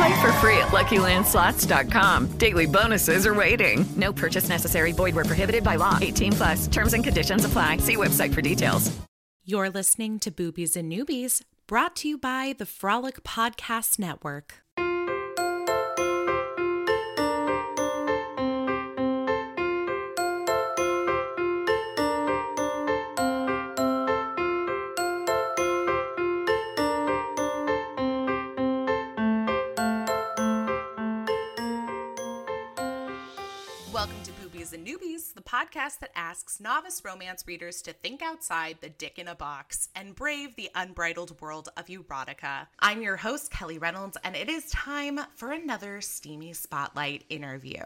Play for free at LuckyLandSlots.com. Daily bonuses are waiting. No purchase necessary. Void where prohibited by law. 18 plus. Terms and conditions apply. See website for details. You're listening to Boobies and Newbies, brought to you by the Frolic Podcast Network. Podcast that asks novice romance readers to think outside the dick in a box and brave the unbridled world of erotica. I'm your host, Kelly Reynolds, and it is time for another steamy spotlight interview.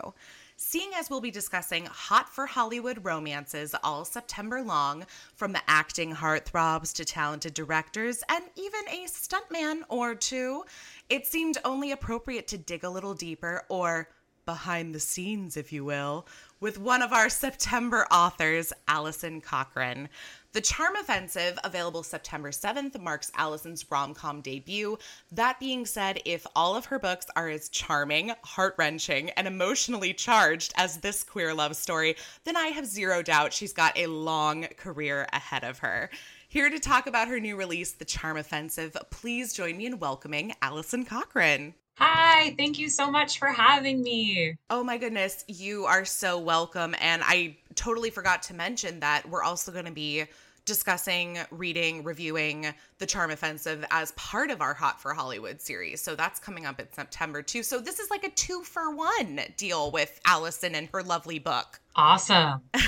Seeing as we'll be discussing hot for Hollywood romances all September long, from the acting heartthrobs to talented directors and even a stuntman or two, it seemed only appropriate to dig a little deeper or behind the scenes, if you will, with one of our September authors, Allison Cochran. The Charm Offensive, available September 7th, marks Allison's rom com debut. That being said, if all of her books are as charming, heart wrenching, and emotionally charged as this queer love story, then I have zero doubt she's got a long career ahead of her. Here to talk about her new release, The Charm Offensive, please join me in welcoming Allison Cochran. Hi, thank you so much for having me. Oh my goodness, you are so welcome. And I totally forgot to mention that we're also going to be discussing, reading, reviewing The Charm Offensive as part of our Hot for Hollywood series. So that's coming up in September too. So this is like a two for one deal with Allison and her lovely book. Awesome.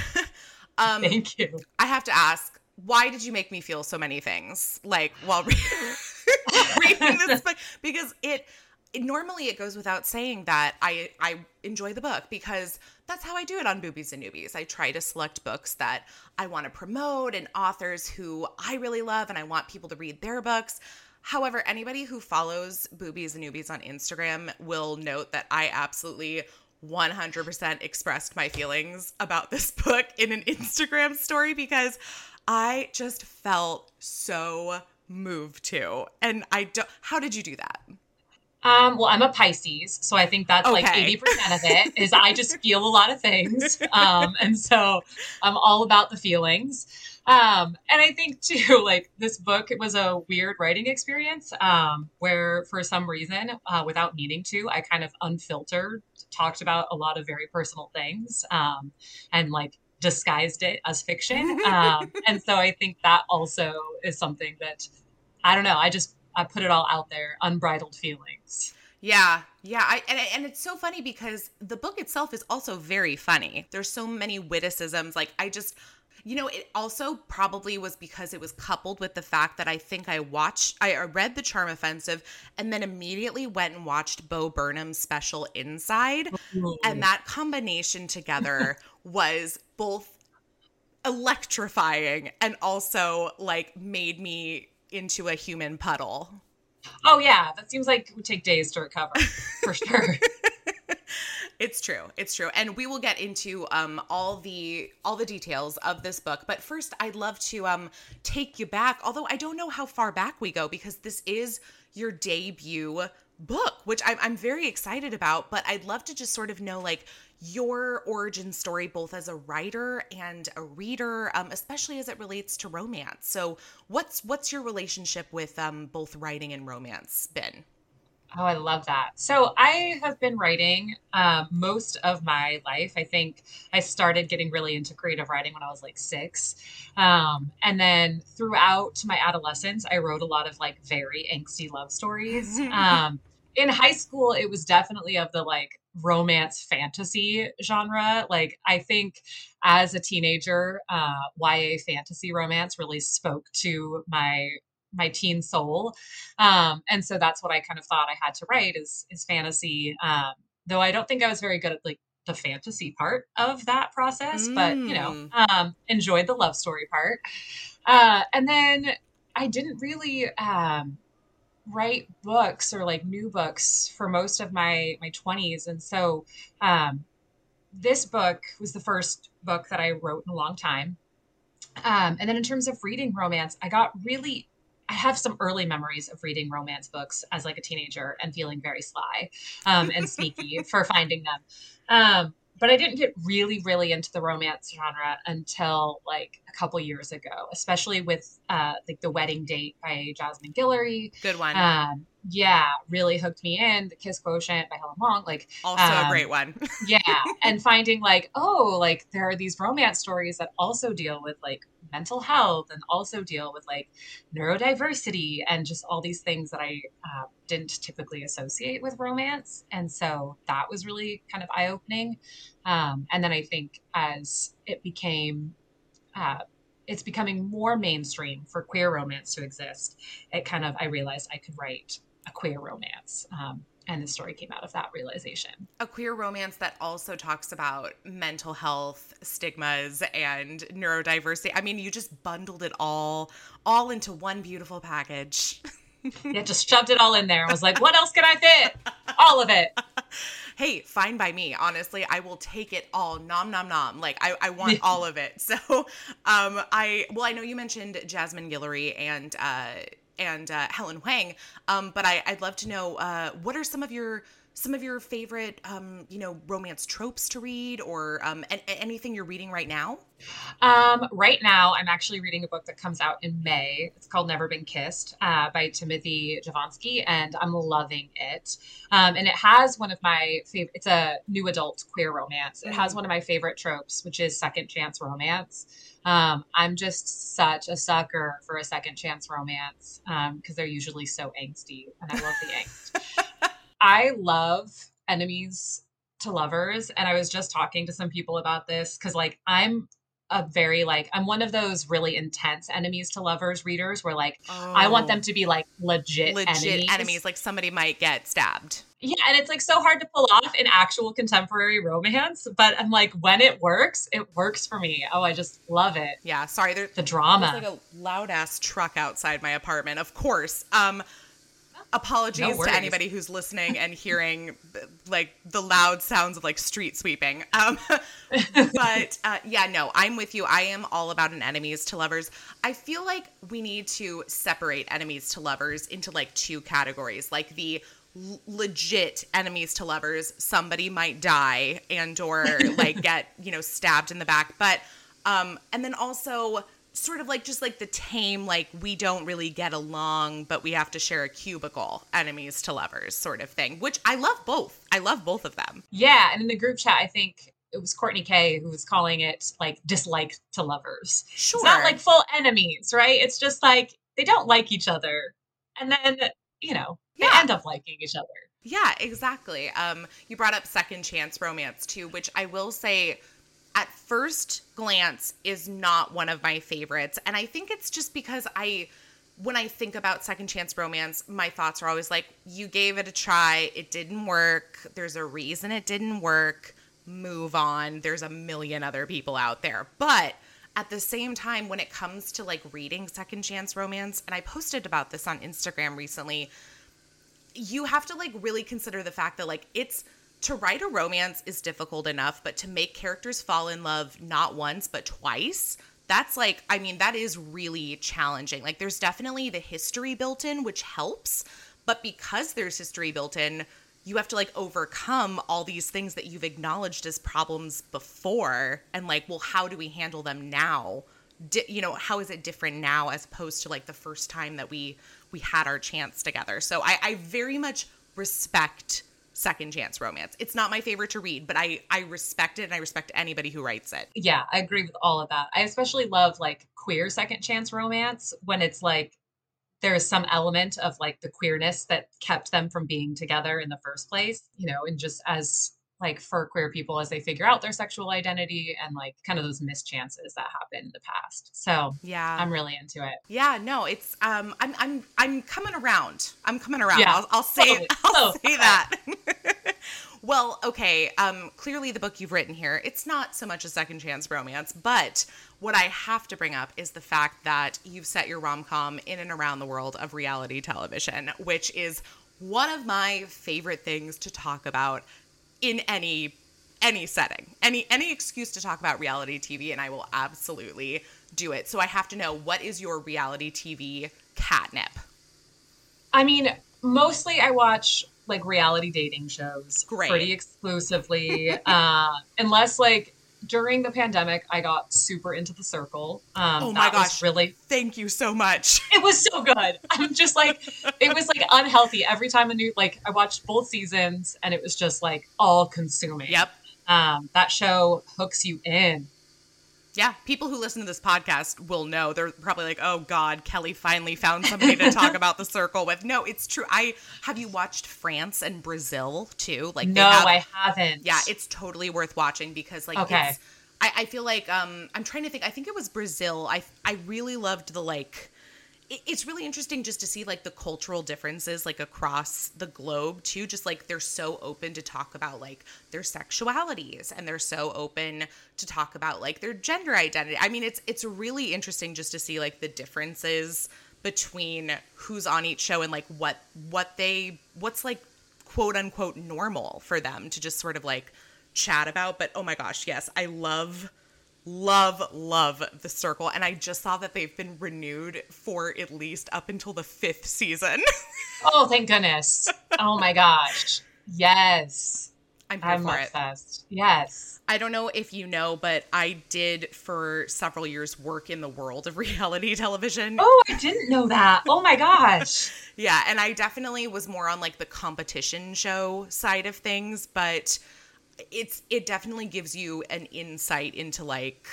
Um, Thank you. I have to ask, why did you make me feel so many things like while re- reading this book? Because it, it normally it goes without saying that I I enjoy the book because that's how I do it on Boobies and Newbies. I try to select books that I want to promote and authors who I really love and I want people to read their books. However, anybody who follows Boobies and Newbies on Instagram will note that I absolutely 100% expressed my feelings about this book in an Instagram story because I just felt so moved to. And I don't, how did you do that? Um, well, I'm a Pisces, so I think that's like 80% of it is I just feel a lot of things. Um, and so I'm all about the feelings. Um, and I think too, like this book, it was a weird writing experience um, where for some reason, uh, without meaning to, I kind of unfiltered talked about a lot of very personal things um, and like disguised it as fiction. Um, and so I think that also is something that I don't know. I just I put it all out there, unbridled feelings. Yeah, yeah, I, and and it's so funny because the book itself is also very funny. There's so many witticisms. Like I just, you know, it also probably was because it was coupled with the fact that I think I watched, I read The Charm Offensive, and then immediately went and watched Bo Burnham's special Inside, mm-hmm. and that combination together was both electrifying and also like made me into a human puddle. Oh yeah, that seems like it would take days to recover for sure. It's true. It's true. And we will get into um all the all the details of this book. But first I'd love to um take you back, although I don't know how far back we go because this is your debut book, which I'm I'm very excited about, but I'd love to just sort of know like your origin story both as a writer and a reader, um, especially as it relates to romance. So what's what's your relationship with um both writing and romance been? Oh, I love that. So I have been writing um, most of my life. I think I started getting really into creative writing when I was like six. Um, and then throughout my adolescence, I wrote a lot of like very angsty love stories. Um, in high school, it was definitely of the like romance fantasy genre. Like, I think as a teenager, uh, YA fantasy romance really spoke to my my teen soul. Um, and so that's what I kind of thought I had to write is is fantasy. Um, though I don't think I was very good at like the fantasy part of that process, mm. but you know, mm. um, enjoyed the love story part. Uh, and then I didn't really um, write books or like new books for most of my my 20s, and so um, this book was the first book that I wrote in a long time. Um, and then in terms of reading romance, I got really I have some early memories of reading romance books as like a teenager and feeling very sly um, and sneaky for finding them. Um, but I didn't get really, really into the romance genre until like a couple years ago, especially with uh, like The Wedding Date by Jasmine Guillory. Good one. Um, yeah, really hooked me in. The Kiss Quotient by Helen Hoang, like also um, a great one. yeah, and finding like oh, like there are these romance stories that also deal with like mental health and also deal with like neurodiversity and just all these things that I uh, didn't typically associate with romance. And so that was really kind of eye opening. Um, and then I think as it became uh, it's becoming more mainstream for queer romance to exist. It kind of I realized I could write a queer romance. Um, and the story came out of that realization. A queer romance that also talks about mental health, stigmas, and neurodiversity. I mean, you just bundled it all all into one beautiful package. yeah, just shoved it all in there. I was like, what else can I fit? All of it. hey, fine by me. Honestly, I will take it all. Nom nom nom. Like I, I want all of it. So um I well, I know you mentioned Jasmine Guillory and uh and uh, Helen Hoang. Um, but I, would love to know uh, what are some of your some of your favorite, um, you know, romance tropes to read, or um, anything you're reading right now? Um, right now, I'm actually reading a book that comes out in May. It's called Never Been Kissed uh, by Timothy Janovsky, and I'm loving it. Um, and it has one of my favorite. It's a new adult queer romance. It has mm. one of my favorite tropes, which is second chance romance. Um, I'm just such a sucker for a second chance romance because um, they're usually so angsty, and I love the angst. I love enemies to lovers, and I was just talking to some people about this because, like, I'm a very like I'm one of those really intense enemies to lovers readers where like oh. I want them oh. to be like legit legit enemies. enemies like somebody might get stabbed. Yeah, and it's like so hard to pull off in actual contemporary romance, but I'm like, when it works, it works for me. Oh, I just love it. Yeah, sorry, there's the drama. There's like a loud ass truck outside my apartment. Of course. Um, apologies no to anybody who's listening and hearing like the loud sounds of like street sweeping. Um, but uh, yeah, no, I'm with you. I am all about an enemies to lovers. I feel like we need to separate enemies to lovers into like two categories, like the legit enemies to lovers somebody might die and or like get you know stabbed in the back but um and then also sort of like just like the tame like we don't really get along but we have to share a cubicle enemies to lovers sort of thing which i love both i love both of them yeah and in the group chat i think it was courtney kay who was calling it like dislike to lovers sure it's not like full enemies right it's just like they don't like each other and then you know they yeah. end up liking each other. Yeah, exactly. Um, you brought up second chance romance too, which I will say at first glance is not one of my favorites. And I think it's just because I when I think about second chance romance, my thoughts are always like, you gave it a try, it didn't work. There's a reason it didn't work. Move on. There's a million other people out there. But at the same time, when it comes to like reading second chance romance, and I posted about this on Instagram recently, you have to like really consider the fact that like it's to write a romance is difficult enough, but to make characters fall in love not once but twice, that's like I mean that is really challenging. Like there's definitely the history built in which helps, but because there's history built in, you have to like overcome all these things that you've acknowledged as problems before and like well how do we handle them now? Di- you know, how is it different now as opposed to like the first time that we we had our chance together. So I, I very much respect second chance romance. It's not my favorite to read, but I I respect it and I respect anybody who writes it. Yeah, I agree with all of that. I especially love like queer second chance romance when it's like there is some element of like the queerness that kept them from being together in the first place, you know, and just as like for queer people as they figure out their sexual identity and like kind of those mischances that happen in the past. So Yeah. I'm really into it. Yeah, no, it's um I'm I'm I'm coming around. I'm coming around. Yeah, I'll, I'll say totally. I'll Oh, say okay. that. well, okay. Um clearly the book you've written here, it's not so much a second chance romance, but what I have to bring up is the fact that you've set your rom-com in and around the world of reality television, which is one of my favorite things to talk about in any any setting any any excuse to talk about reality tv and i will absolutely do it so i have to know what is your reality tv catnip I mean, mostly I watch like reality dating shows Great. pretty exclusively. uh, unless like during the pandemic, I got super into the circle. Um, Oh my gosh. really thank you so much it was so good. I'm just like, it was like unhealthy every time a new, like, I watched both seasons and it was just like all consuming. yep Um, that show hooks you in. Yeah people who listen to this podcast will know. They're probably like oh god kelly finally found somebody to talk about the circle with. No it's true. I have you watched france and brazil too? Like no, have- I haven't. yeah it's totally worth watching because like Okay. I, I feel like um i'm trying to think. I think it was brazil. I i really loved the like it's really interesting just to see like the cultural differences like across the globe too. Just like they're so open to talk about like their sexualities and they're so open to talk about like their gender identity. I mean it's it's really interesting just to see like the differences between who's on each show and like what what they what's like quote unquote normal for them to just sort of like chat about. But oh my gosh yes i love love love the circle and i just saw that they've been renewed for at least up until the fifth season Oh, thank goodness. oh my gosh. Yes. i'm here I'm for it. Yes. i don't know if you know but i did for several years work in the world of reality television Oh, I didn't know that. Oh my gosh. Yeah, and I definitely was more on like the competition show side of things, but it's it definitely gives you an insight into like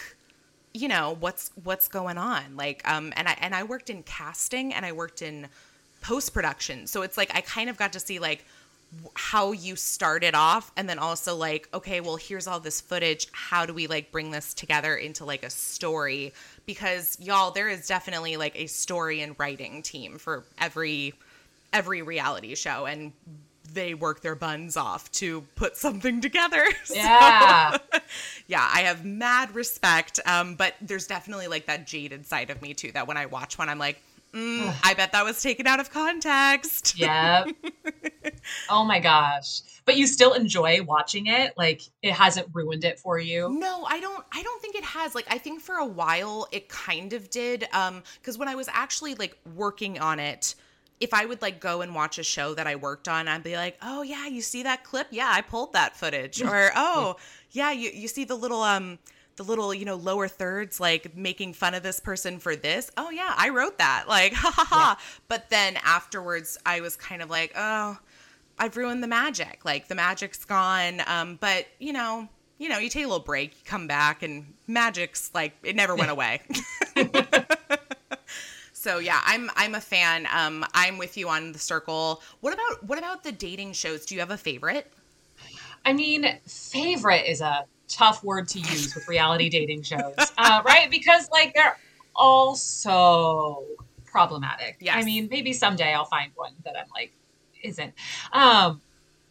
you know what's what's going on. Like um and i and i worked in casting and i worked in post production so it's like i kind of got to see like how you started off and then also like okay well here's all this footage. How do we like bring this together into like a story? Because y'all there is definitely like a story and writing team for every every reality show. And they work their buns off to put something together So- Yeah. yeah, I have mad respect. Um, but there's definitely like that jaded side of me too. That when I watch one, I'm like, mm, I bet that was taken out of context. Yep. oh my gosh. But you still enjoy watching it? Like it hasn't ruined it for you? No, I don't. I don't think it has. Like, I think for a while it kind of did. Um, because when I was actually like working on it, if I would like go and watch a show that I worked on, I'd be like, oh yeah, you see that clip? Yeah, I pulled that footage. Or oh yeah, you you see the little um the little you know lower thirds like making fun of this person for this. Oh yeah, I wrote that. Like ha ha ha. But then afterwards, I was kind of like, oh. I've ruined the magic. Like the magic's gone. Um, but you know, you know, you take a little break, you come back, and magic's like it never went away. so yeah, I'm I'm a fan. Um, I'm with you on the circle. What about what about the dating shows? Do you have a favorite? I mean, favorite is a tough word to use with reality dating shows, uh, right? Because like they're all so problematic. Yes. I mean, maybe someday I'll find one that I'm like isn't. Um,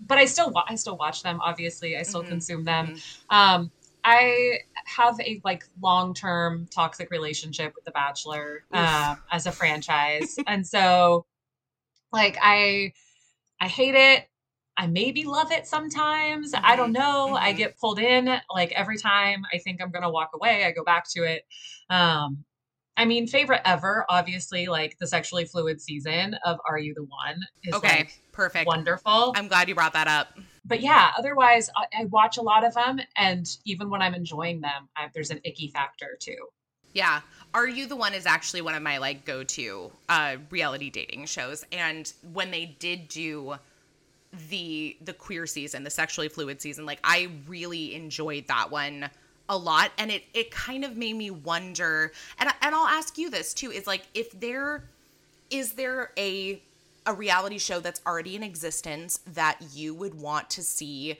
but I still wa- I still watch them. Obviously, I still Mhm. consume them. Um, I have a like long term toxic relationship with The Bachelor um, as a franchise, and so like I I hate it. I maybe love it sometimes. I don't know. I mhm. get pulled in like every time I think I'm gonna walk away, I go back to it. Um, I mean, favorite ever, obviously, like the sexually fluid season of Are You the One is Okay, like perfect. wonderful. I'm glad you brought that up. But yeah, otherwise, I, I watch a lot of them, and even when I'm enjoying them, I, there's an icky factor too. Yeah. Are You the One is actually one of my like go to uh, reality dating shows. And when they did do the the queer season, the sexually fluid season. Like I really enjoyed that one a lot and it it kind of made me wonder and and I'll ask you this too is like if there is there a a reality show that's already in existence that you would want to see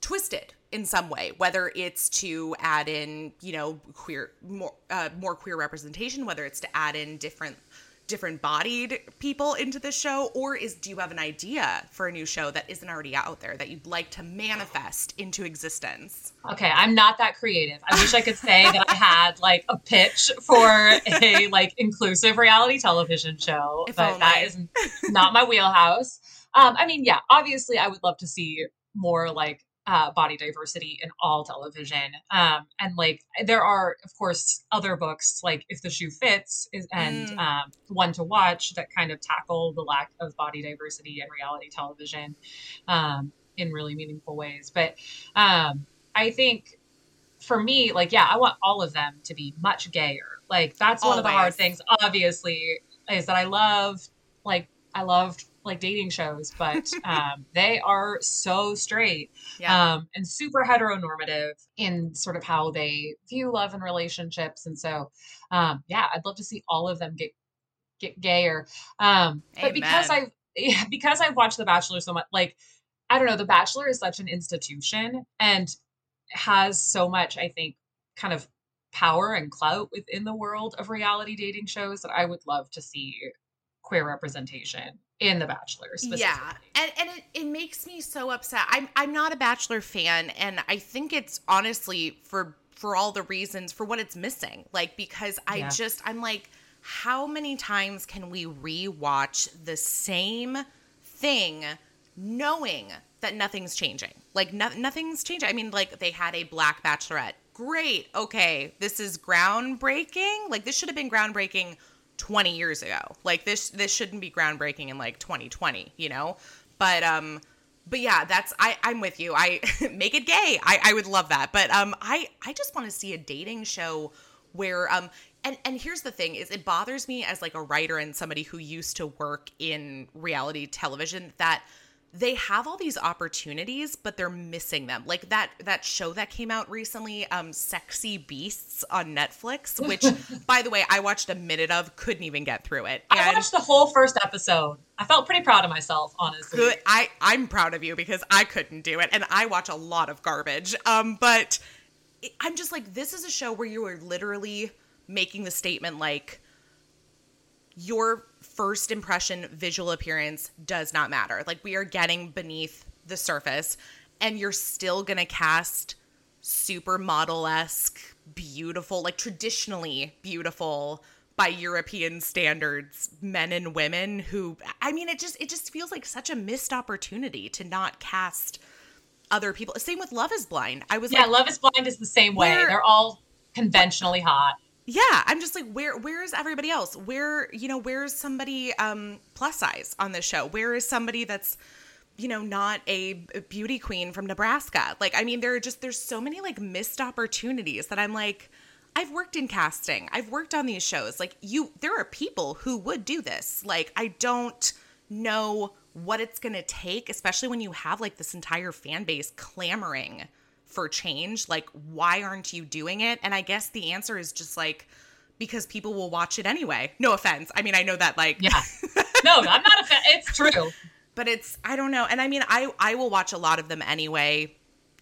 twisted in some way whether it's to add in you know queer more uh, more queer representation whether it's to add in different different bodied people into the show or is do you have an idea for a new show that isn't already out there that you'd like to manifest into existence? Okay i'm not that creative. I wish i could say that i had like a pitch for a like inclusive reality television show if but only. that is not my wheelhouse. Um i mean yeah obviously i would love to see more like uh, body diversity in all television. Um, and like there are, of course, other books like If the Shoe Fits is, and mm. um, One to Watch that kind of tackle the lack of body diversity in reality television um, in really meaningful ways. But um, I think for me, like, yeah, I want all of them to be much gayer. Like that's Always. one of the hard things, obviously, is that I love like I loved like dating shows, but um, they are so straight yeah. um, and super heteronormative in sort of how they view love and relationships. And so, um, yeah, I'd love to see all of them get get gayer. Um, but because I've yeah, because I've watched The Bachelor so much, like I don't know, The Bachelor is such an institution and has so much, I think, kind of power and clout within the world of reality dating shows that I would love to see queer representation in The Bachelor Yeah. And and it, it makes me so upset. I'm I'm not a Bachelor fan and I think it's honestly for for all the reasons for what it's missing. Like because I yeah. just I'm like how many times can we rewatch the same thing knowing that nothing's changing? Like no, nothing's changing. I mean like they had a black bachelorette. Great. Okay. This is groundbreaking. Like this should have been groundbreaking 20 years ago. Like this this shouldn't be groundbreaking in like 2020, you know? But um but yeah, that's I I'm with you. I make it gay. I I would love that. But um I I just want to see a dating show where um and and here's the thing is it bothers me as like a writer and somebody who used to work in reality television that they have all these opportunities but they're missing them. Like that that show that came out recently um sexy beasts on netflix which by the way i watched a minute of couldn't even get through it. And i watched the whole first episode. I felt pretty proud of myself honestly. Good. I i'm proud of you because i couldn't do it and i watch a lot of garbage. Um but i'm just like this is a show where you are literally making the statement like your first impression visual appearance does not matter. Like we are getting beneath the surface and you're still going to cast supermodel esque, beautiful, like traditionally beautiful by European standards men and women who I mean it just it just feels like such a missed opportunity to not cast other people. Same with Love is Blind. I was Yeah, like, Love is Blind is the same way. They're all conventionally hot yeah i'm just like where where is everybody else? Where you know where's somebody um plus size on this show? Where is somebody that's you know not a beauty queen from nebraska? Like i mean there are just there's so many like missed opportunities that i'm like i've worked in casting. I've worked on these shows. Like you there are people who would do this. Like i don't know what it's going to take especially when you have like this entire fan base clamoring for change. Like, why aren't you doing it? And I guess the answer is just like, because people will watch it anyway. No offense. I mean, I know that like Yeah. No, I'm not a fan. It's true. but it's I don't know. And I mean, I I will watch a lot of them anyway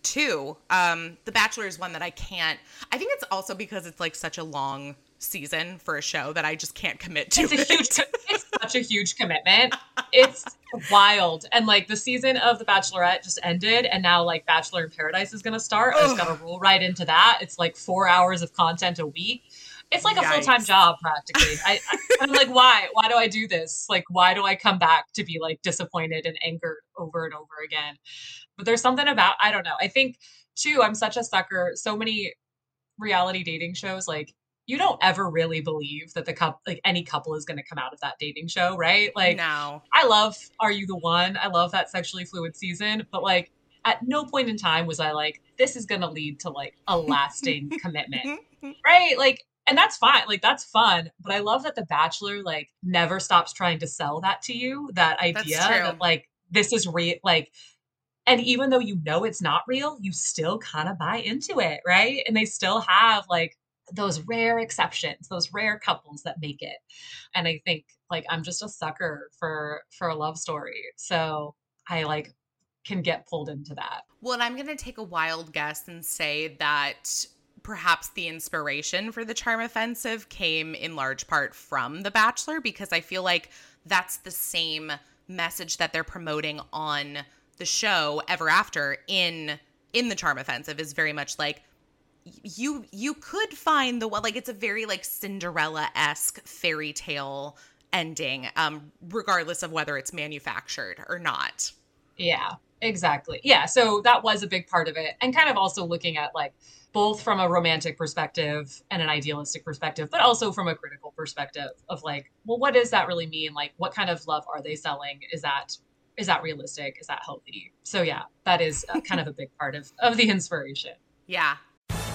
too. Um The Bachelor is one that I can't. I think it's also because it's like such a long season for a show that I just can't commit to. It's it. a huge it's such a huge commitment. It's wild. And like the season of The Bachelorette just ended and now like Bachelor in Paradise is gonna start. I just gotta roll right into that. It's like four hours of content a week. It's like Yikes. a full time job practically. I, I, am like, why? Why do I do this? Like, why do I come back to be like disappointed and angered over and over again? But there's something about I don't know. I think too. I'm such a sucker. So many reality dating shows like you don't ever really believe that the couple like any couple is going to come out of that dating show right? Like no. I love are you the one? I love that sexually fluid season but like at no point in time was i like this is going to lead to like a lasting commitment. Right? Like and that's fine like that's fun but i love that the bachelor like never stops trying to sell that to you that idea that like this is real like and even though you know it's not real you still kind of buy into it right? And they still have like those rare exceptions those rare couples that make it. And i think like i'm just a sucker for for a love story. So i like can get pulled into that. Well and i'm going to take a wild guess and say that perhaps the inspiration for the charm offensive came in large part from the bachelor because i feel like that's the same message that they're promoting on the show ever after in in the charm offensive is very much like you you could find the one like it's a very like cinderella-esque fairy tale ending um regardless of whether it's manufactured or not yeah exactly yeah so that was a big part of it and kind of also looking at like both from a romantic perspective and an idealistic perspective but also from a critical perspective of like well what does that really mean like what kind of love are they selling is that is that realistic? Is that healthy? So yeah, that is uh, kind of a big part of of the inspiration. Yeah.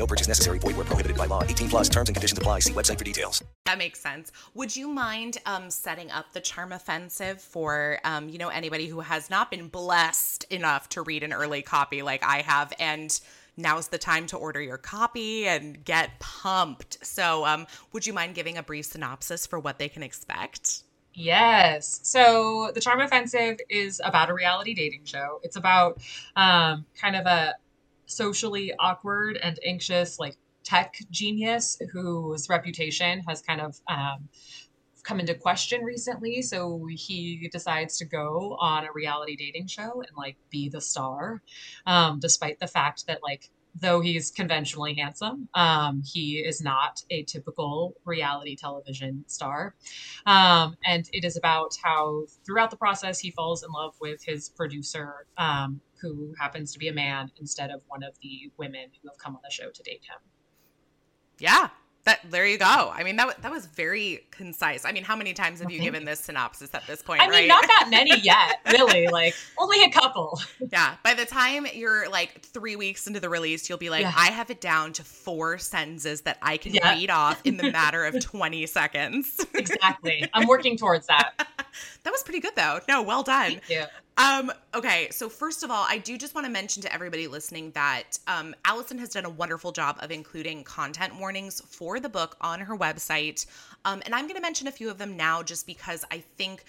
No purchase necessary. Void where prohibited by law. 18 plus terms and conditions apply. See website for details. That makes sense. Would you mind um, setting up the charm offensive for, um, you know, anybody who has not been blessed enough to read an early copy like I have and now's the time to order your copy and get pumped. So, um, would you mind giving a brief synopsis for what they can expect? Yes. So, The Charm Offensive is about a reality dating show. It's about um, kind of a socially awkward and anxious, like tech genius whose reputation has kind of um, come into question recently. So he decides to go on a reality dating show and like be the star, um, despite the fact that like though he's conventionally handsome, um, he is not a typical reality television star. Um, and it is about how throughout the process he falls in love with his producer, um, who happens to be a man instead of one of the women who have come on the show to date him. Yeah, that there you go. I mean that that was very concise. I mean, how many times have you given this synopsis at this point? I mean, right? not that many yet, really. Like only a couple. Yeah. By the time you're like three weeks into the release, you'll be like, Yeah. I have it down to four sentences that I can Yeah. read off in the matter of 20 seconds. Exactly. I'm working towards that. that was pretty good though. No, well done. Thank you. Um, okay, so first of all, I do just want to mention to everybody listening that um, Allison has done a wonderful job of including content warnings for the book on her website. Um, and I'm going to mention a few of them now just because I think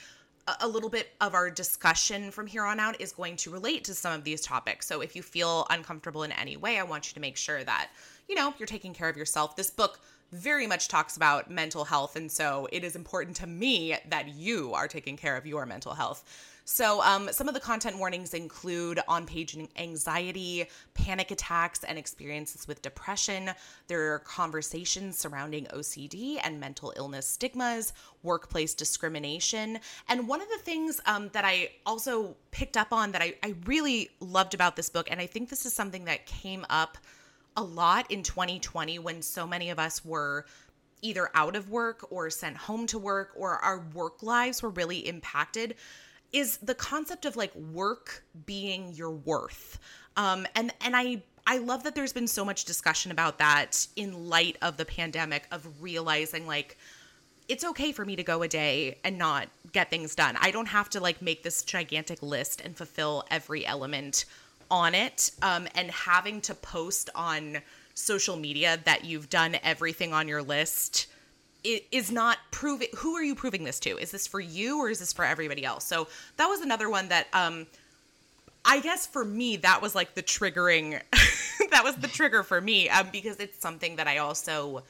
a- little bit of our discussion from here on out is going to relate to some of these topics. So if you feel uncomfortable in any way, I want you to make sure that, you know, you're taking care of yourself. This book very much talks about mental health. And so it is important to me that you are taking care of your mental health. So, um, some of the content warnings include on page anxiety, panic attacks, and experiences with depression. There are conversations surrounding OCD and mental illness stigmas, workplace discrimination. And one of the things um, that I also picked up on that I, I really loved about this book, and I think this is something that came up a lot in 2020 when so many of us were either out of work or sent home to work or our work lives were really impacted is the concept of like work being your worth um and and i i love that there's been so much discussion about that in light of the pandemic of realizing like it's okay for me to go a day and not get things done. I don't have to like make this gigantic list and fulfill every element on it. Um, and having to post on social media that you've done everything on your list is not proving. Who are you proving this to? Is this for you or is this for everybody else? So that was another one that um, I guess for me, that was like the triggering, that was the trigger for me um, because it's something that I also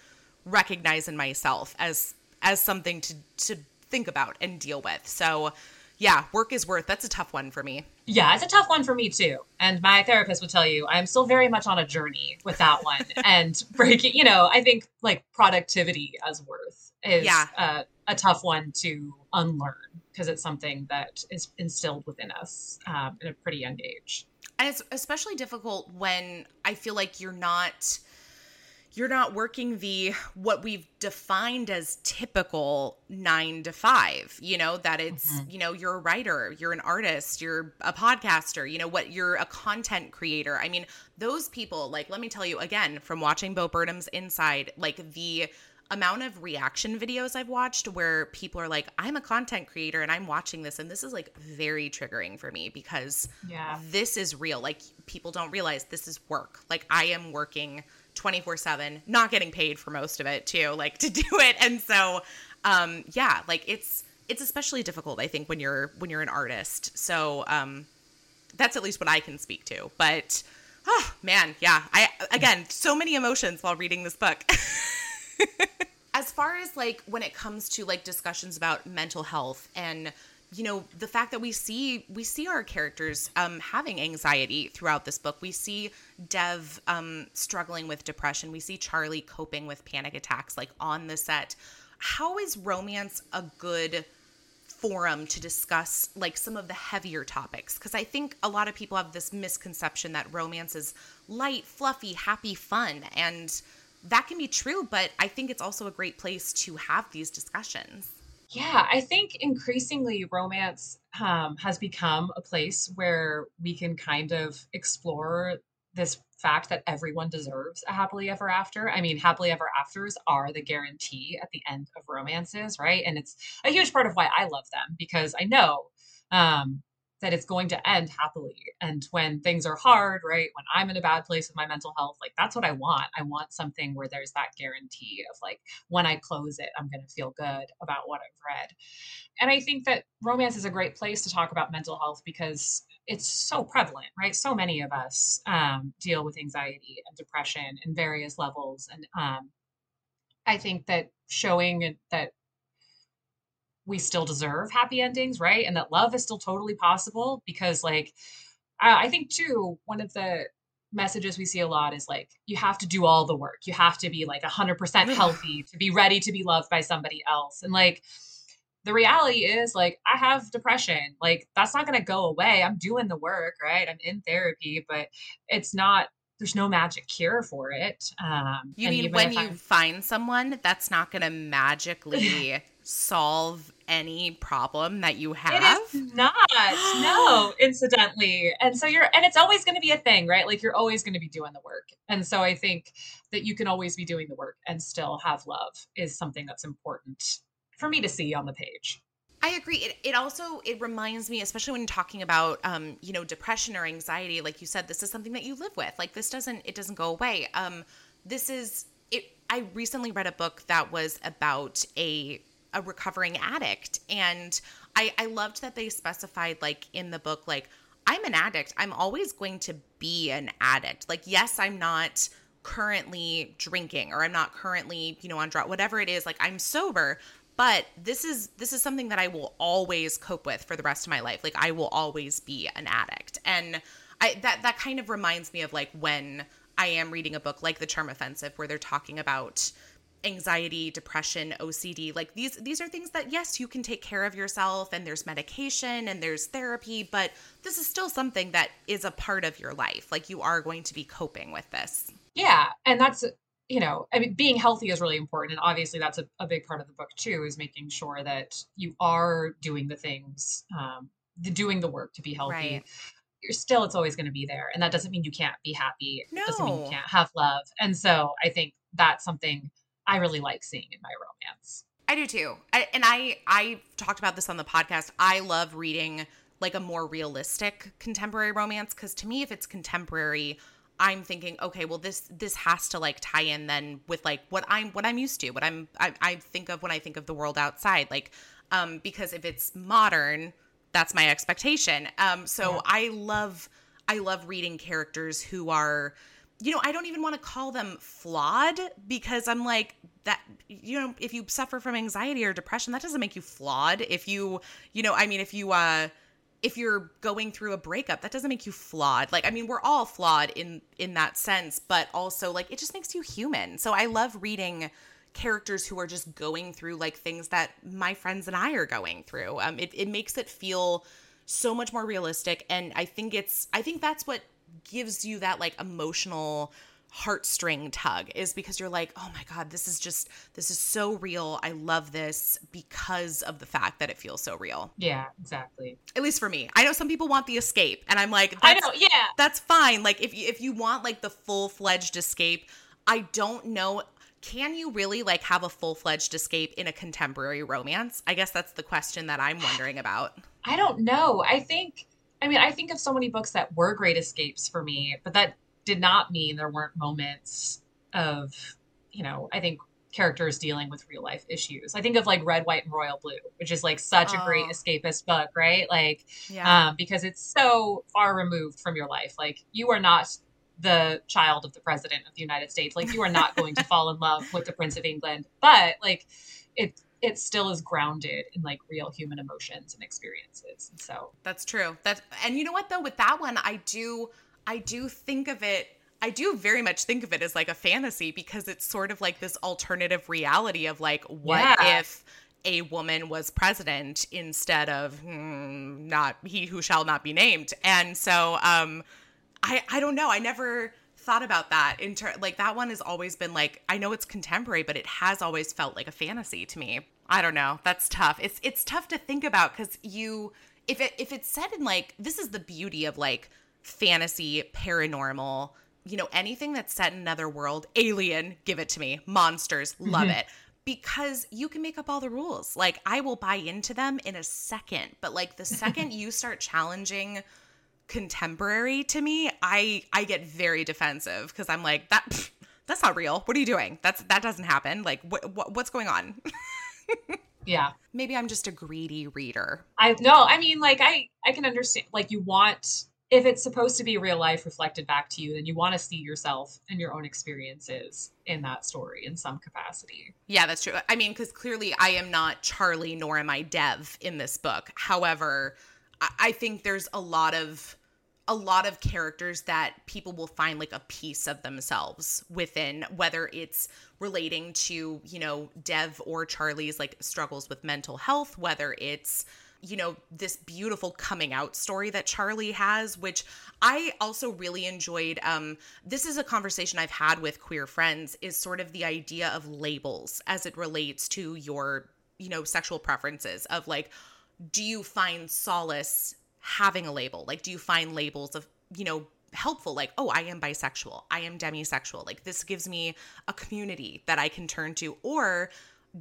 recognize in myself as as something to to think about and deal with. So yeah, work is worth. That's a tough one for me. Yeah, it's a tough one for me too. And my therapist would tell you I'm still very much on a journey with that one. and breaking, you know, I think like productivity as worth is yeah. a, a tough one to unlearn because it's something that is instilled within us um, at a pretty young age. And it's especially difficult when I feel like you're not you're not working the what we've defined as typical 9 to 5 you know that it's mm-hmm. you know you're a writer you're an artist you're a podcaster you know what you're a content creator i mean those people like let me tell you again from watching bo burnham's inside like the amount of reaction videos I've watched where people are like, I'm a content creator and I'm watching this. And this is like very triggering for me because yeah. this is real. Like people don't realize this is work. Like I am working 24 7, not getting paid for most of it too, like to do it. And so, um, yeah, like it's, it's especially difficult, I think, when you're, when you're an artist. So, um, that's at least what I can speak to. But, oh man, yeah, I, again, so many emotions while reading this book. as far as like when it comes to like discussions about mental health and you know the fact that we see we see our characters um, having anxiety throughout this book. We see dev um, struggling with depression. We see charlie coping with panic attacks like on the set. How is romance a good forum to discuss like some of the heavier topics? Because i think a lot of people have this misconception that romance is light fluffy happy fun and that can be true but i think it's also a great place to have these discussions yeah, I think increasingly romance um, has become a place where we can kind of explore this fact that everyone deserves a happily ever after. I mean, happily ever afters are the guarantee at the end of romances, right? And it's a huge part of why I love them because I know um, that it's going to end happily. And when things are hard, right, when I'm in a bad place with my mental health, like that's what I want. I want something where there's that guarantee of like when I close it, I'm going to feel good about what I've read. And I think that romance is a great place to talk about mental health because it's so prevalent, right? So many of us um, deal with anxiety and depression in various levels. And um, I think that showing that we still deserve happy endings, right? And that love is still totally possible because, like, I, I think too, one of the messages we see a lot is like, you have to do all the work. You have to be like 100% healthy to be ready to be loved by somebody else. And like, the reality is like i have depression like that's not going to go away i'm doing the work right i'm in therapy but it's not there's no magic cure for it um you mean when you I'm... find someone that's not going to magically solve any problem that you have. It is not. no, incidentally. And so you're and it's always going to be a thing, right? Like you're always going to be doing the work. And so I think that you can always be doing the work and still have love is something that's important for me to see on the page. I agree. It, it also it reminds me, especially when talking about um, you know, depression or anxiety, like you said, this is something that you live with. Like this doesn't it doesn't go away. Um, this is it I recently read a book that was about a a recovering addict. And I, I loved that they specified like in the book like i'm an addict. I'm always going to be an addict. Like yes i'm not currently drinking or i'm not currently you know on drug whatever it is like i'm sober. But this is this is something that i will always cope with for the rest of my life. Like i will always be an addict. And i that that kind of reminds me of like when i am reading a book like the charm offensive where they're talking about anxiety, depression, OCD. Like these these are things that yes, you can take care of yourself and there's medication and there's therapy, but this is still something that is a part of your life. Like you are going to be coping with this. Yeah, and that's you know, I mean, being healthy is really important, and obviously that's a, a big part of the book too. Is making sure that you are doing the things, um, the, doing the work to be healthy. Right you're still it's always going to be there and that doesn't mean you can't be happy no. It doesn't mean you can't have love and so i think that's something I really like seeing in my romance. I do too. I, and I I talked about this on the podcast. I love reading like a more realistic contemporary romance because to me if it's contemporary i'm thinking okay well this this has to like tie in then with like what i'm what i'm used to what i'm i, I think of when i think of the world outside like um because if it's modern that's my expectation. Um, so yeah. I love I love reading characters who are you know, I don't even want to call them flawed because I'm like that you know, if you suffer from anxiety or depression, that doesn't make you flawed. If you, you know, I mean if you uh if you're going through a breakup, that doesn't make you flawed. Like I mean, we're all flawed in in that sense, but also like it just makes you human. So I love reading characters who are just going through like things that my friends and I are going through. Um it it makes it feel so much more realistic and I think it's I think that's what gives you that like emotional heartstring tug is because you're like, oh my God, this is just, this is so real. I love this because of the fact that it feels so real. Yeah, exactly. At least for me. I know some people want the escape, and I'm like, I know, yeah. That's fine. Like, if if you want like the full fledged escape, I don't know. Can you really like have a full fledged escape in a contemporary romance? I guess that's the question that I'm wondering about. I don't know. I think I mean, I think of so many books that were great escapes for me, but that did not mean there weren't moments of, you know, I think characters dealing with real life issues. I think of like Red, White, and Royal Blue, which is like such oh. a great oh. escapist book, right? Like, yeah. um, because it's so far removed from your life. Like, you are not the child of the president of the United States. Like, you are not going to fall in love with the Prince of England, but like, it it still is grounded in like real human emotions and experiences. So that's true. That's and you know what though, with that one, I do I do think of it I do very much think of it as like a fantasy because it's sort of like this alternative reality of like what yeah. if a woman was president instead of hmm, not he who shall not be named. And so um I I don't know. I never thought about that in ter- like that one has always been like I know it's contemporary but it has always felt like a fantasy to me. I don't know. That's tough. It's it's tough to think about cuz you if it if it's set in like this is the beauty of like fantasy, paranormal, you know, anything that's set in another world, alien, give it to me. Monsters, love mm-hmm. it because you can make up all the rules. Like I will buy into them in a second, but like the second you start challenging contemporary to me, I I get very defensive because I'm like that pff, that's not real. What are you doing? That's that doesn't happen. Like what, what what's going on? yeah. Maybe I'm just a greedy reader. I no, I mean like I I can understand like you want if it's supposed to be real life reflected back to you, then you want to see yourself and your own experiences in that story in some capacity. Yeah, that's true. I mean, because clearly I am not Charlie nor am I Dev in this book. However, I think there's a lot of a lot of characters that people will find like a piece of themselves within whether it's relating to you know dev or charlie's like struggles with mental health whether it's you know this beautiful coming out story that charlie has which i also really enjoyed um this is a conversation i've had with queer friends is sort of the idea of labels as it relates to your you know sexual preferences of like do you find solace having a label? Like, do you find labels of, you know, helpful? Like, oh, I am bisexual, I am demisexual. Like, this gives me a community that I can turn to. Or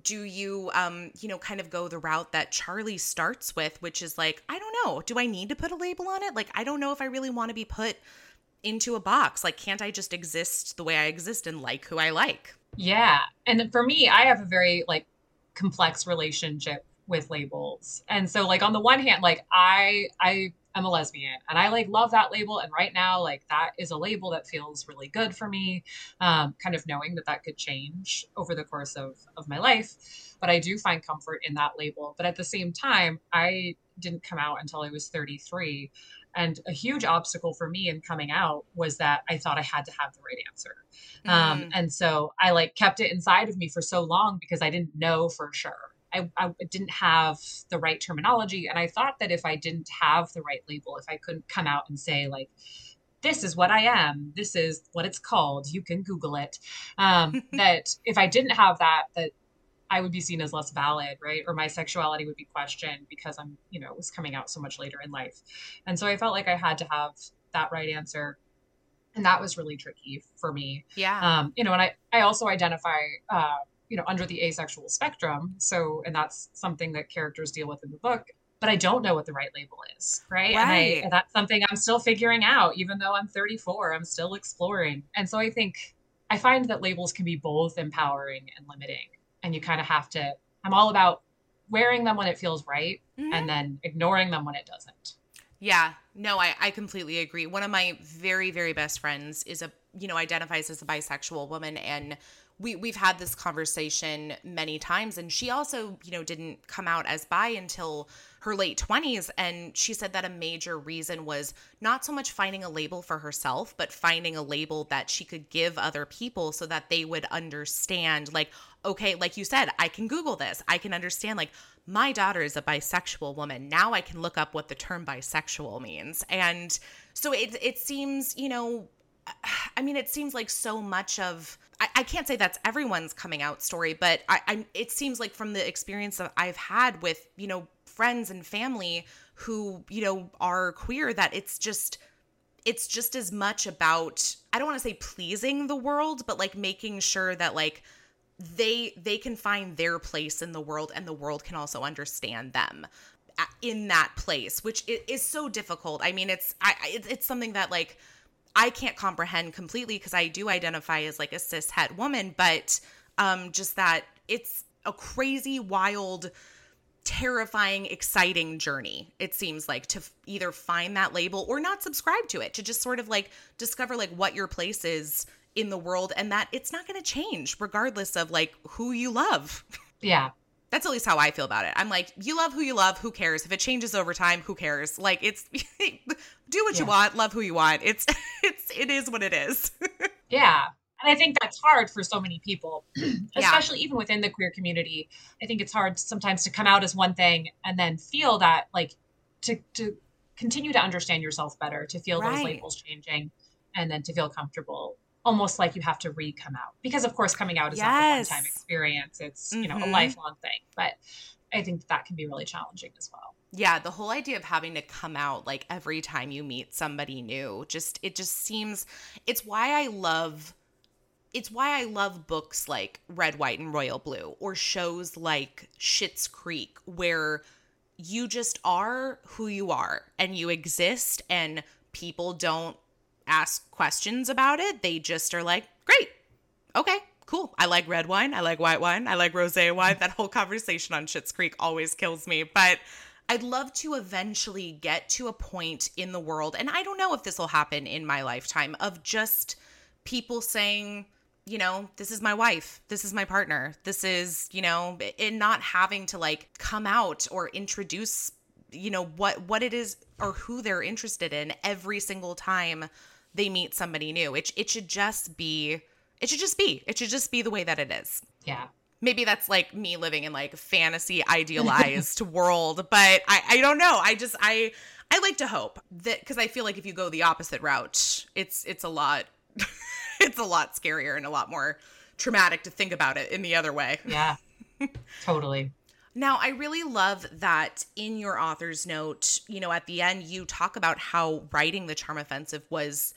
do you, um, you know, kind of go the route that Charlie starts with, which is like, I don't know, do I need to put a label on it? Like, I don't know if I really want to be put into a box. Like, can't I just exist the way I exist and like who I like? Yeah. And for me, I have a very like complex relationship with labels. And so like on the one hand, like I I am a lesbian and I like love that label. And right now, like that is a label that feels really good for me. Um, kind of knowing that that could change over the course of of my life. But I do find comfort in that label. But at the same time, I didn't come out until I was 33. And a huge obstacle for me in coming out was that I thought I had to have the right answer. Um, mm. Um, and so I like kept it inside of me for so long because I didn't know for sure. I, I didn't have the right terminology. And I thought that if I didn't have the right label, if I couldn't come out and say, like, this is what I am, this is what it's called, you can Google it, um, that if I didn't have that, that I would be seen as less valid, right? Or my sexuality would be questioned because I'm, you know, was coming out so much later in life. And so I felt like I had to have that right answer. And that was really tricky for me. Yeah. Um, you know, and I, I also identify, uh, you know under the asexual spectrum so and that's something that characters deal with in the book but i don't know what the right label is right, right. And, I, and that's something i'm still figuring out even though i'm 34 i'm still exploring and so i think i find that labels can be both empowering and limiting and you kind of have to i'm all about wearing them when it feels right Mhm. and then ignoring them when it doesn't. Yeah, no, I, I completely agree. One of my very, very best friends is a, you know, identifies as a bisexual woman. And we, we've had this conversation many times. And she also, you know, didn't come out as bi until her late 20s. And she said that a major reason was not so much finding a label for herself, but finding a label that she could give other people so that they would understand, like, okay, like you said, I can Google this. I can understand, like, my daughter is a bisexual woman. Now I can look up what the term bisexual means. And so it it seems, you know, I mean, it seems like so much of I, I can't say that's everyone's coming out story, but I, I it seems like from the experience that I've had with, you know, friends and family who, you know, are queer that it's just it's just as much about I don't want to say pleasing the world, but like making sure that like they they can find their place in the world and the world can also understand them uh, in that place which is so difficult. I mean it's i it's something that like i can't comprehend completely because i do identify as like a cis het woman but um just that it's a crazy wild terrifying exciting journey it seems like to f- either find that label or not subscribe to it to just sort of like discover like what your place is in the world and that it's not going to change regardless of like who you love Yeah. That's at least how i feel about it i'm like you love who you love who cares if it changes over time who cares like it's do what you want love who you want it's it's it is what it is Yeah. And I think that's hard for so many people, especially even within the queer community. I think it's hard sometimes to come out as one thing and then feel that like to to continue to understand yourself better, to feel Right. those labels changing and then to feel comfortable. Almost like you have to re come out. Because of course coming out is not a one time experience. It's, you know, a Mhm. lifelong thing. But I think that can be really challenging as well. yeah the whole idea of having to come out like every time you meet somebody new just it just seems it's why i love it's why I love books like Red, White, and Royal Blue or shows like Schitt's Creek, where you just are who you are and you exist, and people don't ask questions about it. They just are like, great, okay, cool. I like red wine. I like white wine. I like rose wine. That whole conversation on Schitt's Creek always kills me. But I'd love to eventually get to a point in the world, and I don't know if this will happen in my lifetime, of just people saying, you know, this is my wife, this is my partner, this is, you know, and not having to like come out or introduce, you know, what what it is or who they're interested in every single time they meet somebody new. It it should just be it should just be. It should just be the way that it is. Yeah. Maybe that's like me living in like fantasy idealized world, but I I don't know. I just I I like to hope that cuz I feel like if you go the opposite route, it's it's a lot it's a lot scarier and a lot more traumatic to think about it in the other way. Yeah. totally. Now, I really love that in your author's note, you know, at the end, you talk about how writing The Charm Offensive was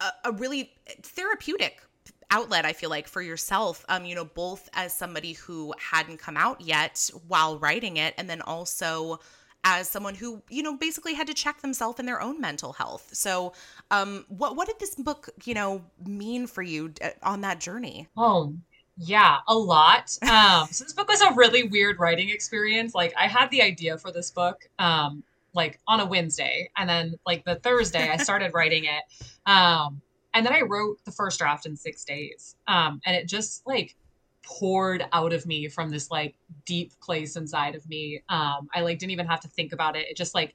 a, a really therapeutic outlet, I feel like, for yourself, um, you know, both as somebody who hadn't come out yet while writing it, and then also as someone who, you know, basically had to check themselves in their own mental health. So, um, what, what did this book, you know, mean for you uh, on that journey? Oh, yeah, a lot. Um, so this book was a really weird writing experience. Like I had the idea for this book, um, like on a Wednesday, and then like the Thursday I started writing it. Um, and then I wrote the first draft in six days. Um, and it just like poured out of me from this like deep place inside of me. Um, I like didn't even have to think about it. It just like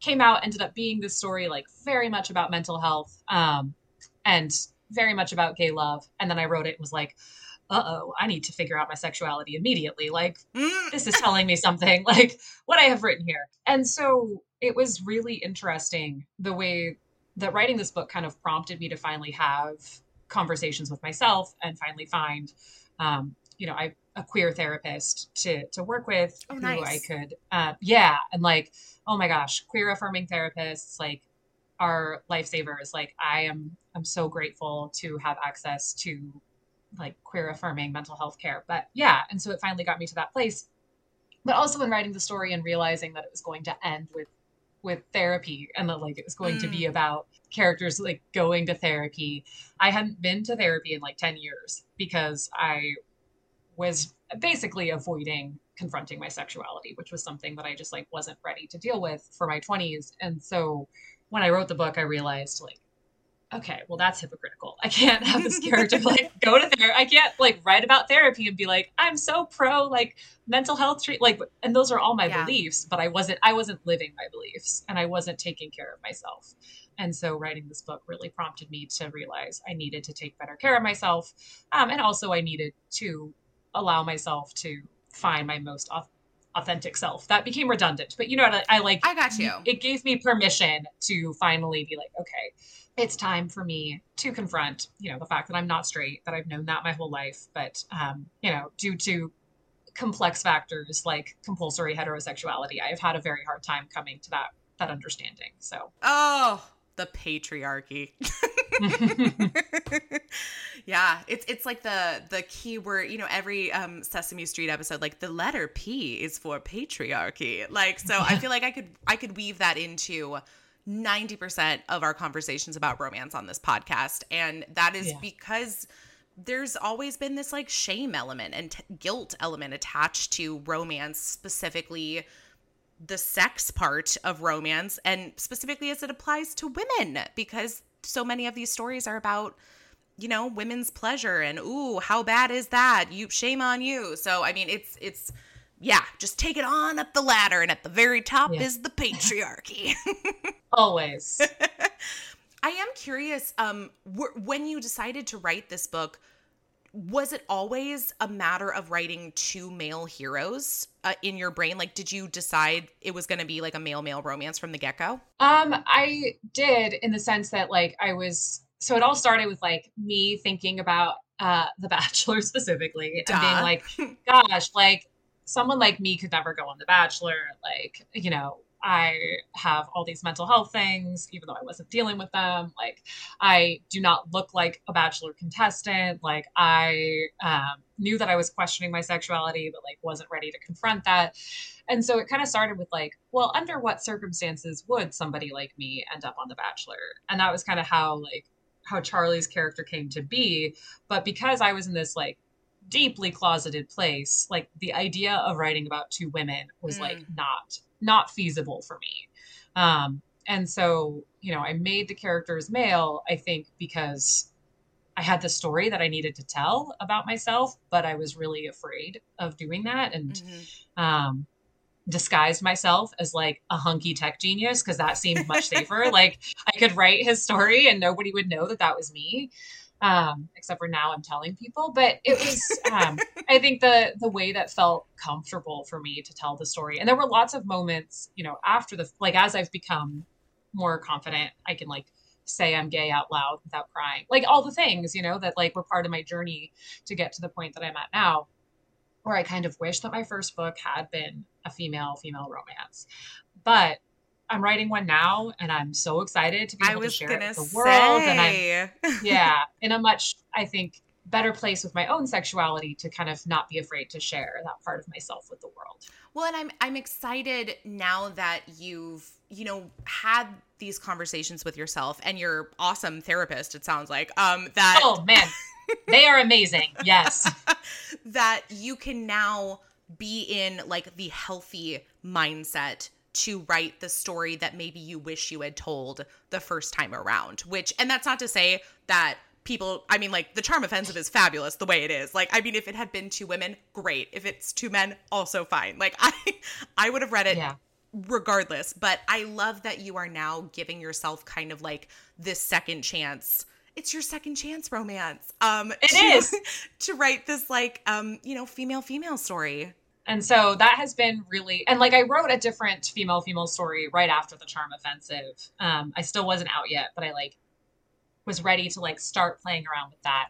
came out, ended up being this story like very much about mental health. Um, and very much about gay love. And then I wrote it and was like, uh oh, I need to figure out my sexuality immediately. Like, this is telling me something, like what I have written here. And so it was really interesting the way that writing this book kind of prompted me to finally have conversations with myself and finally find, um, you know, I a queer therapist to to work with Oh, who nice. I could, uh, yeah, and like, oh my gosh, queer affirming therapists, like are lifesavers. Like I am I'm so grateful to have access to like queer affirming mental health care. But yeah, and so it finally got me to that place. But also in writing the story and realizing that it was going to end with with therapy and that like it was going to be mm. about characters like going to therapy. I hadn't been to therapy in like 10 years because I was basically avoiding confronting my sexuality, which was something that I just like wasn't ready to deal with for my 20s. And so when I wrote the book, I realized like, okay, well that's hypocritical. I can't have this character like go to there. I can't like write about therapy and be like, I'm so pro like mental health treat like and those are all my yeah. beliefs, but I wasn't I wasn't living my beliefs and I wasn't taking care of myself. And so writing this book really prompted me to realize I needed to take better care of myself. Um, and also I needed to allow myself to find my most authentic self. That became redundant, but you know what? I, I like. I got you. It gave me permission to finally be like, okay, it's time for me to confront, you know, the fact that I'm not straight, that I've known that my whole life, but um, you know, due to complex factors like compulsory heterosexuality, I've had a very hard time coming to that that understanding. So, oh, the patriarchy. yeah, it's it's like the the key word, you know, every um Sesame Street episode like the letter P is for patriarchy. Like so I feel like I could I could weave that into 90% of our conversations about romance on this podcast and that is yeah. because there's always been this like shame element and t- guilt element attached to romance specifically the sex part of romance and specifically as it applies to women because so many of these stories are about you know women's pleasure and ooh how bad is that? You shame on you. So i mean it's it's yeah just take it on up the ladder and at the very top yeah. is the patriarchy. Always. I am curious um wh- when you decided to write this book was it always a matter of writing two male heroes uh, in your brain like did you decide it was going to be like a male male romance from the get-go um i did in the sense that like i was so it all started with like me thinking about uh the bachelor specifically Duh. and being like gosh like someone like me could never go on the bachelor like you know I have all these mental health things, even though I wasn't dealing with them. Like, I do not look like a bachelor contestant. Like, I um, knew that I was questioning my sexuality, but like wasn't ready to confront that. And so it kind of started with like, well, under what circumstances would somebody like me end up on The Bachelor? And that was kind of how like how Charlie's character came to be. But because I was in this like deeply closeted place, like the idea of writing about two women was mm. like not not feasible for me. Um, and so, you know, I made the characters male, I think, because I had the story that I needed to tell about myself, but I was really afraid of doing that and mm-hmm. um, disguised myself as like a hunky tech genius because that seemed much safer. like I could write his story and nobody would know that that was me um, except for now I'm telling people. But it was, um, I think the the way that felt comfortable for me to tell the story, and there were lots of moments, you know, after the like as I've become more confident, I can like say I'm gay out loud without crying, like all the things, you know, that like were part of my journey to get to the point that I'm at now. Where I kind of wish that my first book had been a female female romance, but I'm writing one now, and I'm so excited to be able to share it with the world. Say. And I'm yeah, in a much I think better place with my own sexuality to kind of not be afraid to share that part of myself with the world. Well, and I'm I'm excited now that you've you know had these conversations with yourself and your awesome therapist. It sounds like um that oh man, they are amazing. Yes, that you can now be in like the healthy mindset to write the story that maybe you wish you had told the first time around. Which, and that's not to say that people, I mean, like the charm offensive is fabulous the way it is. Like, I mean, if it had been two women, great. If it's two men, also fine. Like, I, I would have read it. Yeah. Regardless, but I love that you are now giving yourself kind of like this second chance it's your second chance romance. Um, it to, is to write this like um, you know, female female story and so that has been really and like i wrote a different female female story right after the charm offensive. Um i still wasn't out yet but i like was ready to like start playing around with that.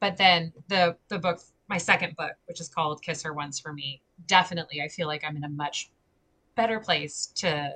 But then the the book my second book which is called kiss her once for me definitely i feel like i'm in a much better place to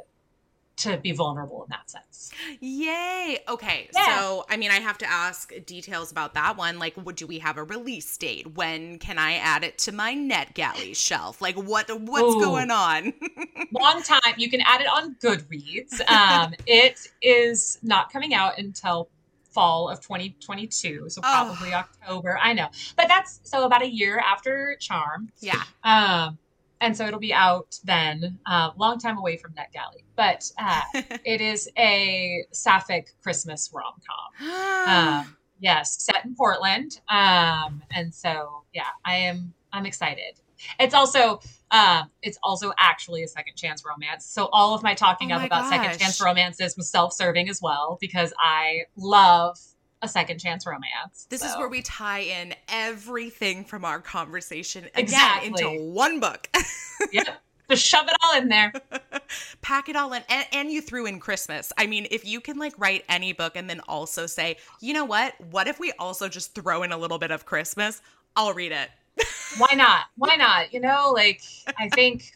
to be vulnerable in that sense. Yay. Okay. Yeah. So, I mean, I have to ask details about that one. Like, what do we have a release date? When can I add it to my NetGalley shelf? Like, what what's Ooh. going on? Long time. You can add it on Goodreads. Um, it is not coming out until fall of 2022 so probably oh. october i know but that's so about a year after charm yeah um and so it'll be out then, uh, long time away from NetGalley. But uh, it is a sapphic Christmas rom com. um, yes, set in Portland. Um, and so yeah, I am I'm excited. It's also um, it's also actually a second chance romance. So all of my talking Oh up my about gosh. second chance romances was self-serving as well because I love a second chance romance. This is where we tie in everything from our conversation again Exactly. into one book. yep. Just shove it all in there. Pack it all in. And, and you threw in Christmas. I mean, if you can like write any book and then also say, you know what? What if we also just throw in a little bit of Christmas? I'll read it. Why not? Why not? You know, like I think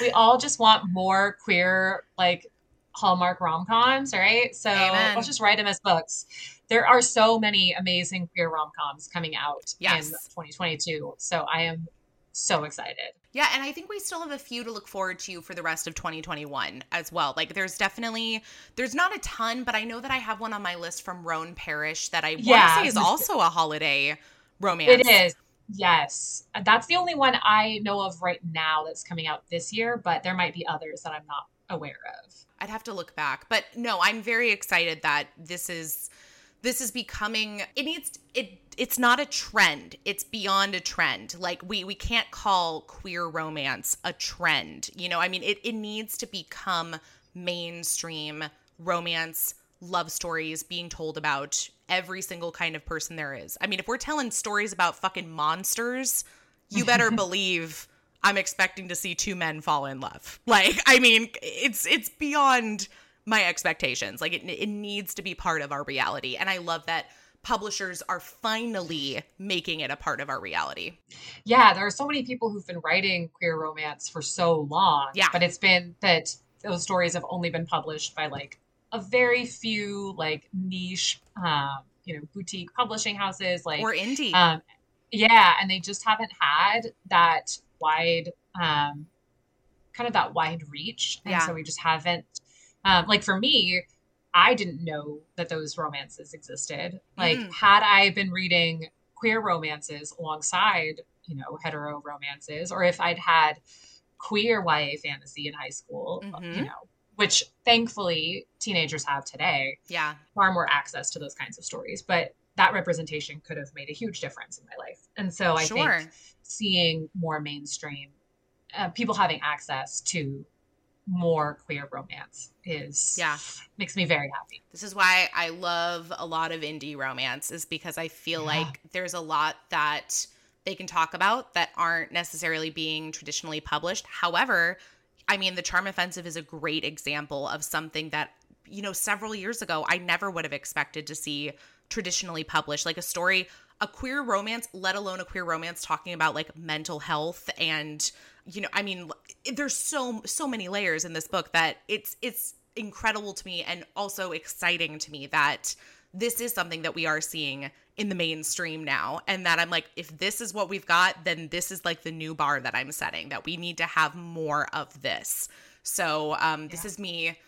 we all just want more queer like Hallmark rom-coms, right? So Amen. let's just write them as books. There are so many amazing queer rom-coms coming out Yes. in 2022. So I am so excited. Yeah, and I think we still have a few to look forward to for the rest of 2021 as well. Like there's definitely there's not a ton, but I know that I have one on my list from Roan Parrish that I want to Yeah, say is also a holiday romance. It is. Yes. That's the only one I know of right now that's coming out this year, but there might be others that I'm not aware of. I'd have to look back. But no, I'm very excited that this is this is becoming it needs it it's not a trend. It's beyond a trend. Like we we can't call queer romance a trend. You know, I mean it it needs to become mainstream romance love stories being told about every single kind of person there is. I mean, if we're telling stories about fucking monsters, you better believe I'm expecting to see two men fall in love. Like, I mean, it's it's beyond my expectations. Like, it it needs to be part of our reality, and I love that publishers are finally making it a part of our reality. Yeah, there are so many people who've been writing queer romance for so long. Yeah. But it's been that those stories have only been published by like a very few like niche um, you know, boutique publishing houses like Or indie. Um yeah, and they just haven't had that wide um kind of that wide reach. And Yeah. so we just haven't um like for me, I didn't know that those romances existed. Like Mm. had I been reading queer romances alongside, you know, hetero romances, or if I'd had queer YA fantasy in high school, you Mhm. know, which thankfully teenagers have today, Yeah. far more access to those kinds of stories. But that representation could have made a huge difference in my life. And so I Sure. think seeing more mainstream uh, people having access to more queer romance is Yeah. makes me very happy. This is why I love a lot of indie romance is because I feel Yeah. like there's a lot that they can talk about that aren't necessarily being traditionally published. However, I mean, The Charm Offensive is a great example of something that, you know, several years ago I never would have expected to see traditionally published like a story a queer romance let alone a queer romance talking about like mental health and you know i mean there's so so many layers in this book that it's it's incredible to me and also exciting to me that this is something that we are seeing in the mainstream now and that I'm like if this is what we've got then this is like the new bar that I'm setting that we need to have more of this. So um this is me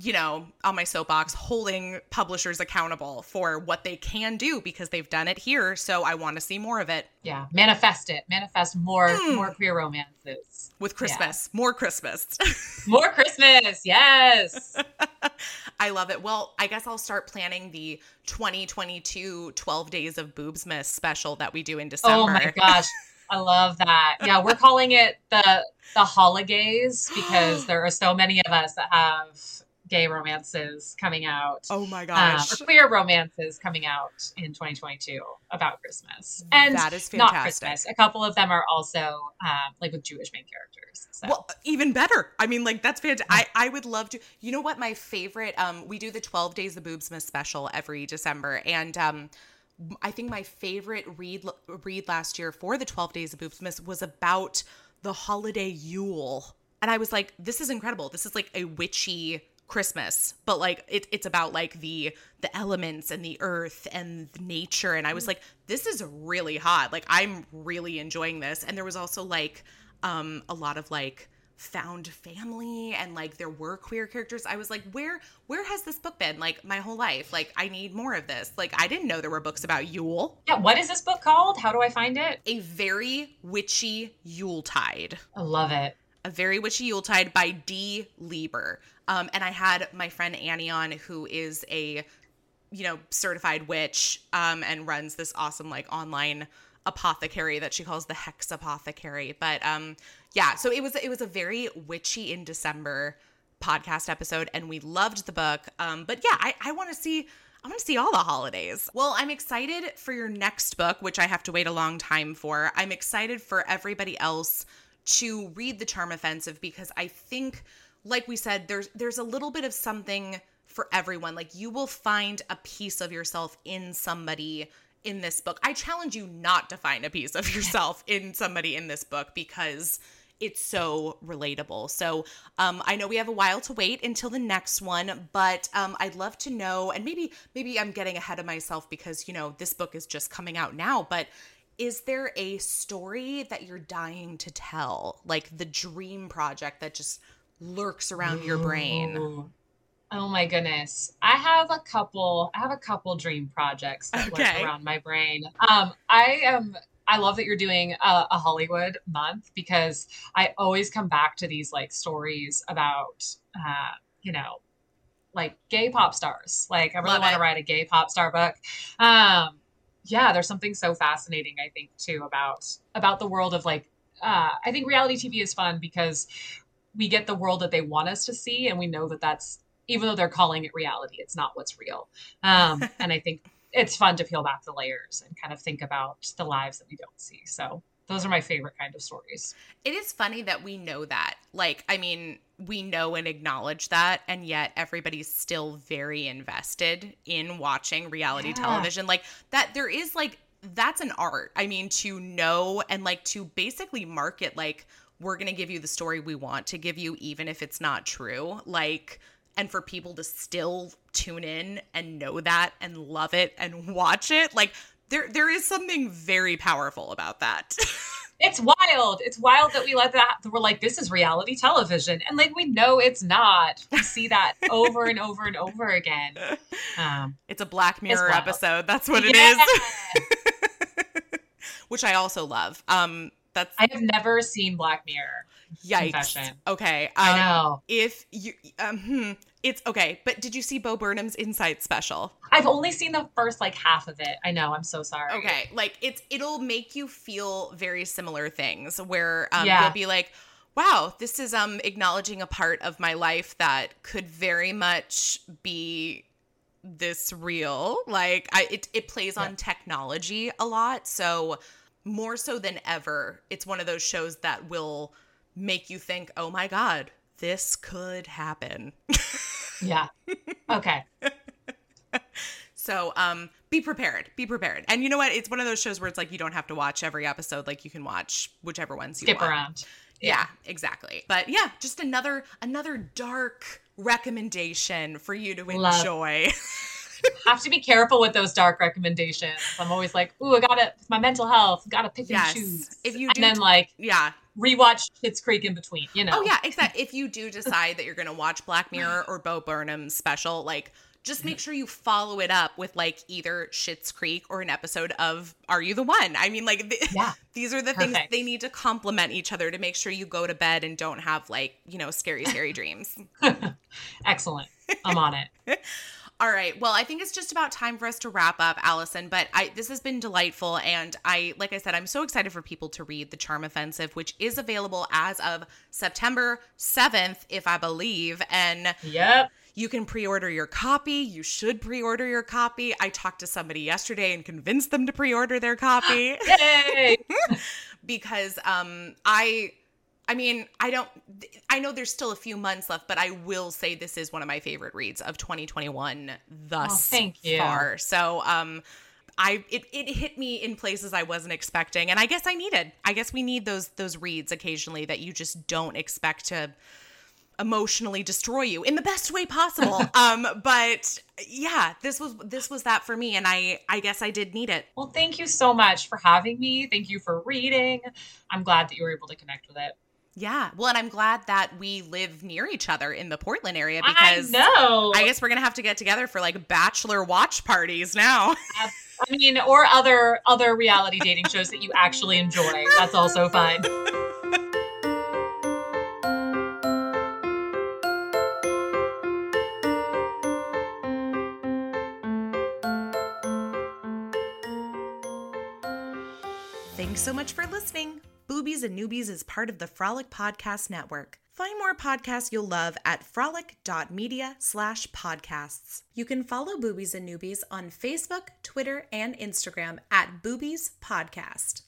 you know, on my soapbox, holding publishers accountable for what they can do because they've done it here. So I want to see more of it Yeah, manifest it. Manifest more Hmm. more queer romances. with Christmas. More Christmas. More Christmas. Yes. I love it. Well, I guess I'll start planning the 2022 12 Days of Boobsmas special that we do in December. Oh my gosh. I love that. Yeah, we're calling it the the holidays because there are so many of us that have gay romances coming out. Oh my um, gosh. or queer romances coming out in 2022 about Christmas. And That is not. Christmas. A couple of them are also um, like with Jewish main characters. So. Well, even better. I mean, like that's fantastic. I, I would love to. You know what? My favorite. Um, we do the Twelve Days of Boobsmas special every December, and um, I think my favorite read read last year for the Twelve Days of Boobsmas was about the holiday Yule, and I was like, this is incredible. This is like a witchy Christmas, but like it, it's about like the the elements and the earth and nature, and I was like, this is really hot. Like I'm really enjoying this, and there was also like um a lot of like found family and like there were queer characters. I was like where where has this book been like my whole life? Like i need more of this. Like i didn't know there were books about yule. Yeah what is this book called? How do i find it? A very witchy yuletide. I love it. A very witchy yuletide by d lieber um, and i had my friend annie on who is a you know certified witch um, and runs this awesome like online apothecary that she calls the hex apothecary but um yeah so it was it was a very witchy in december podcast episode and we loved the book um but yeah i i want to see I want to see all the holidays. Well, I'm excited for your next book, which I have to wait a long time for. I'm excited for everybody else to read The Charm Offensive because I think like we said there's there's a little bit of something for everyone. Like you will find a piece of yourself in somebody in this book. I challenge you not to find a piece of yourself in somebody in this book because it's so relatable. So um, I know we have a while to wait until the next one, but um, I'd love to know, and maybe maybe I'm getting ahead of myself because you know this book is just coming out now, but is there a story that you're dying to tell, like the dream project that just lurks around your brain? Oh my goodness. I have a couple I have a couple dream projects that okay. work around my brain. Um I am I love that you're doing a, a, Hollywood month because I always come back to these like stories about uh, you know, like gay pop stars. Like I really want to write a gay pop star book. Um yeah, there's something so fascinating I think too about about the world of like uh I think reality TV is fun because we get the world that they want us to see and we know that that's even though they're calling it reality, it's not what's real. Um, and I think it's fun to peel back the layers and kind of think about the lives that we don't see. So those are my favorite kind of stories. It is funny that we know that. Like, I mean, we know and acknowledge that, and yet everybody's still very invested in watching reality yeah. television. Like, that there is like, that's an art. I mean, to know and like to basically market, like, we're going to give you the story we want to give you, even if it's not true. Like, and for people to still tune in and know that and love it and watch it like there there is something very powerful about that. It's wild. It's wild that we let that we're like this is reality television. And like we know it's not. We see that over and over and over again. Um, it's a black mirror episode. That's what it yeah. is. Which i also love. Um that's i have never seen black mirror Yikes. Confession. Okay. Um, I know. If you, um, hmm, it's okay. But did you see Bo Burnham's Inside special? I've only seen the first like half of it. I know. I'm so sorry. Okay. Like it's it'll make you feel very similar things where um, yeah. you'll be like, wow, this is um acknowledging a part of my life that could very much be this real. Like I, it it plays yeah. on technology a lot. So more so than ever, it's one of those shows that will make you think, oh my God, this could happen. yeah. Okay. so um be prepared. Be prepared. And you know what? It's one of those shows where it's like you don't have to watch every episode. Like you can watch whichever ones you Skip want. around. Yeah. yeah, exactly. But yeah, just another another dark recommendation for you to Love. enjoy. have to be careful with those dark recommendations. I'm always like, ooh, I gotta my mental health, gotta pick yes. and choose. If you and then like, yeah, rewatch Schitt's Creek in between. You oh, know. Oh yeah, except if you do decide that you're gonna watch Black Mirror or Bo Burnham's special, like just make sure you follow it up with like either Schitt's Creek or an episode of Are You the One? I mean, like, th- yeah, these are the Perfect. things they need to complement each other to make sure you go to bed and don't have like, you know, scary, scary dreams. Excellent. I'm on it. All right. Well, I think it's just about time for us to wrap up, Alison. But I this has been delightful, and I, like I said, I'm so excited for people to read the Charm Offensive, which is available as of September 7th, if I believe. And yep. You can pre-order your copy. You should pre-order your copy. I talked to somebody yesterday and convinced them to pre-order their copy. Yay! because um I I mean, I don't I know there's still a few months left, but I will say this is one of my favorite reads of 2021 thus oh, far. So, um I it, it hit me in places I wasn't expecting and I guess I needed. I guess we need those those reads occasionally that you just don't expect to emotionally destroy you in the best way possible. um but yeah, this was this was that for me and I I guess I did need it. Well, thank you so much for having me. Thank you for reading. I'm glad that you were able to connect with it. Yeah. Well, and I'm glad that we live near each other in the Portland area because I know. I guess we're gonna have to get together for like bachelor watch parties now. I mean, or other other reality dating shows that you actually enjoy. That's also fine. Thanks so much for listening. Boobies and Newbies is part of the Frolic Podcast Network. Find more podcasts you'll love at frolic.media slash podcasts. You can follow Boobies and Newbies on Facebook, Twitter, and Instagram at Boobies Podcast.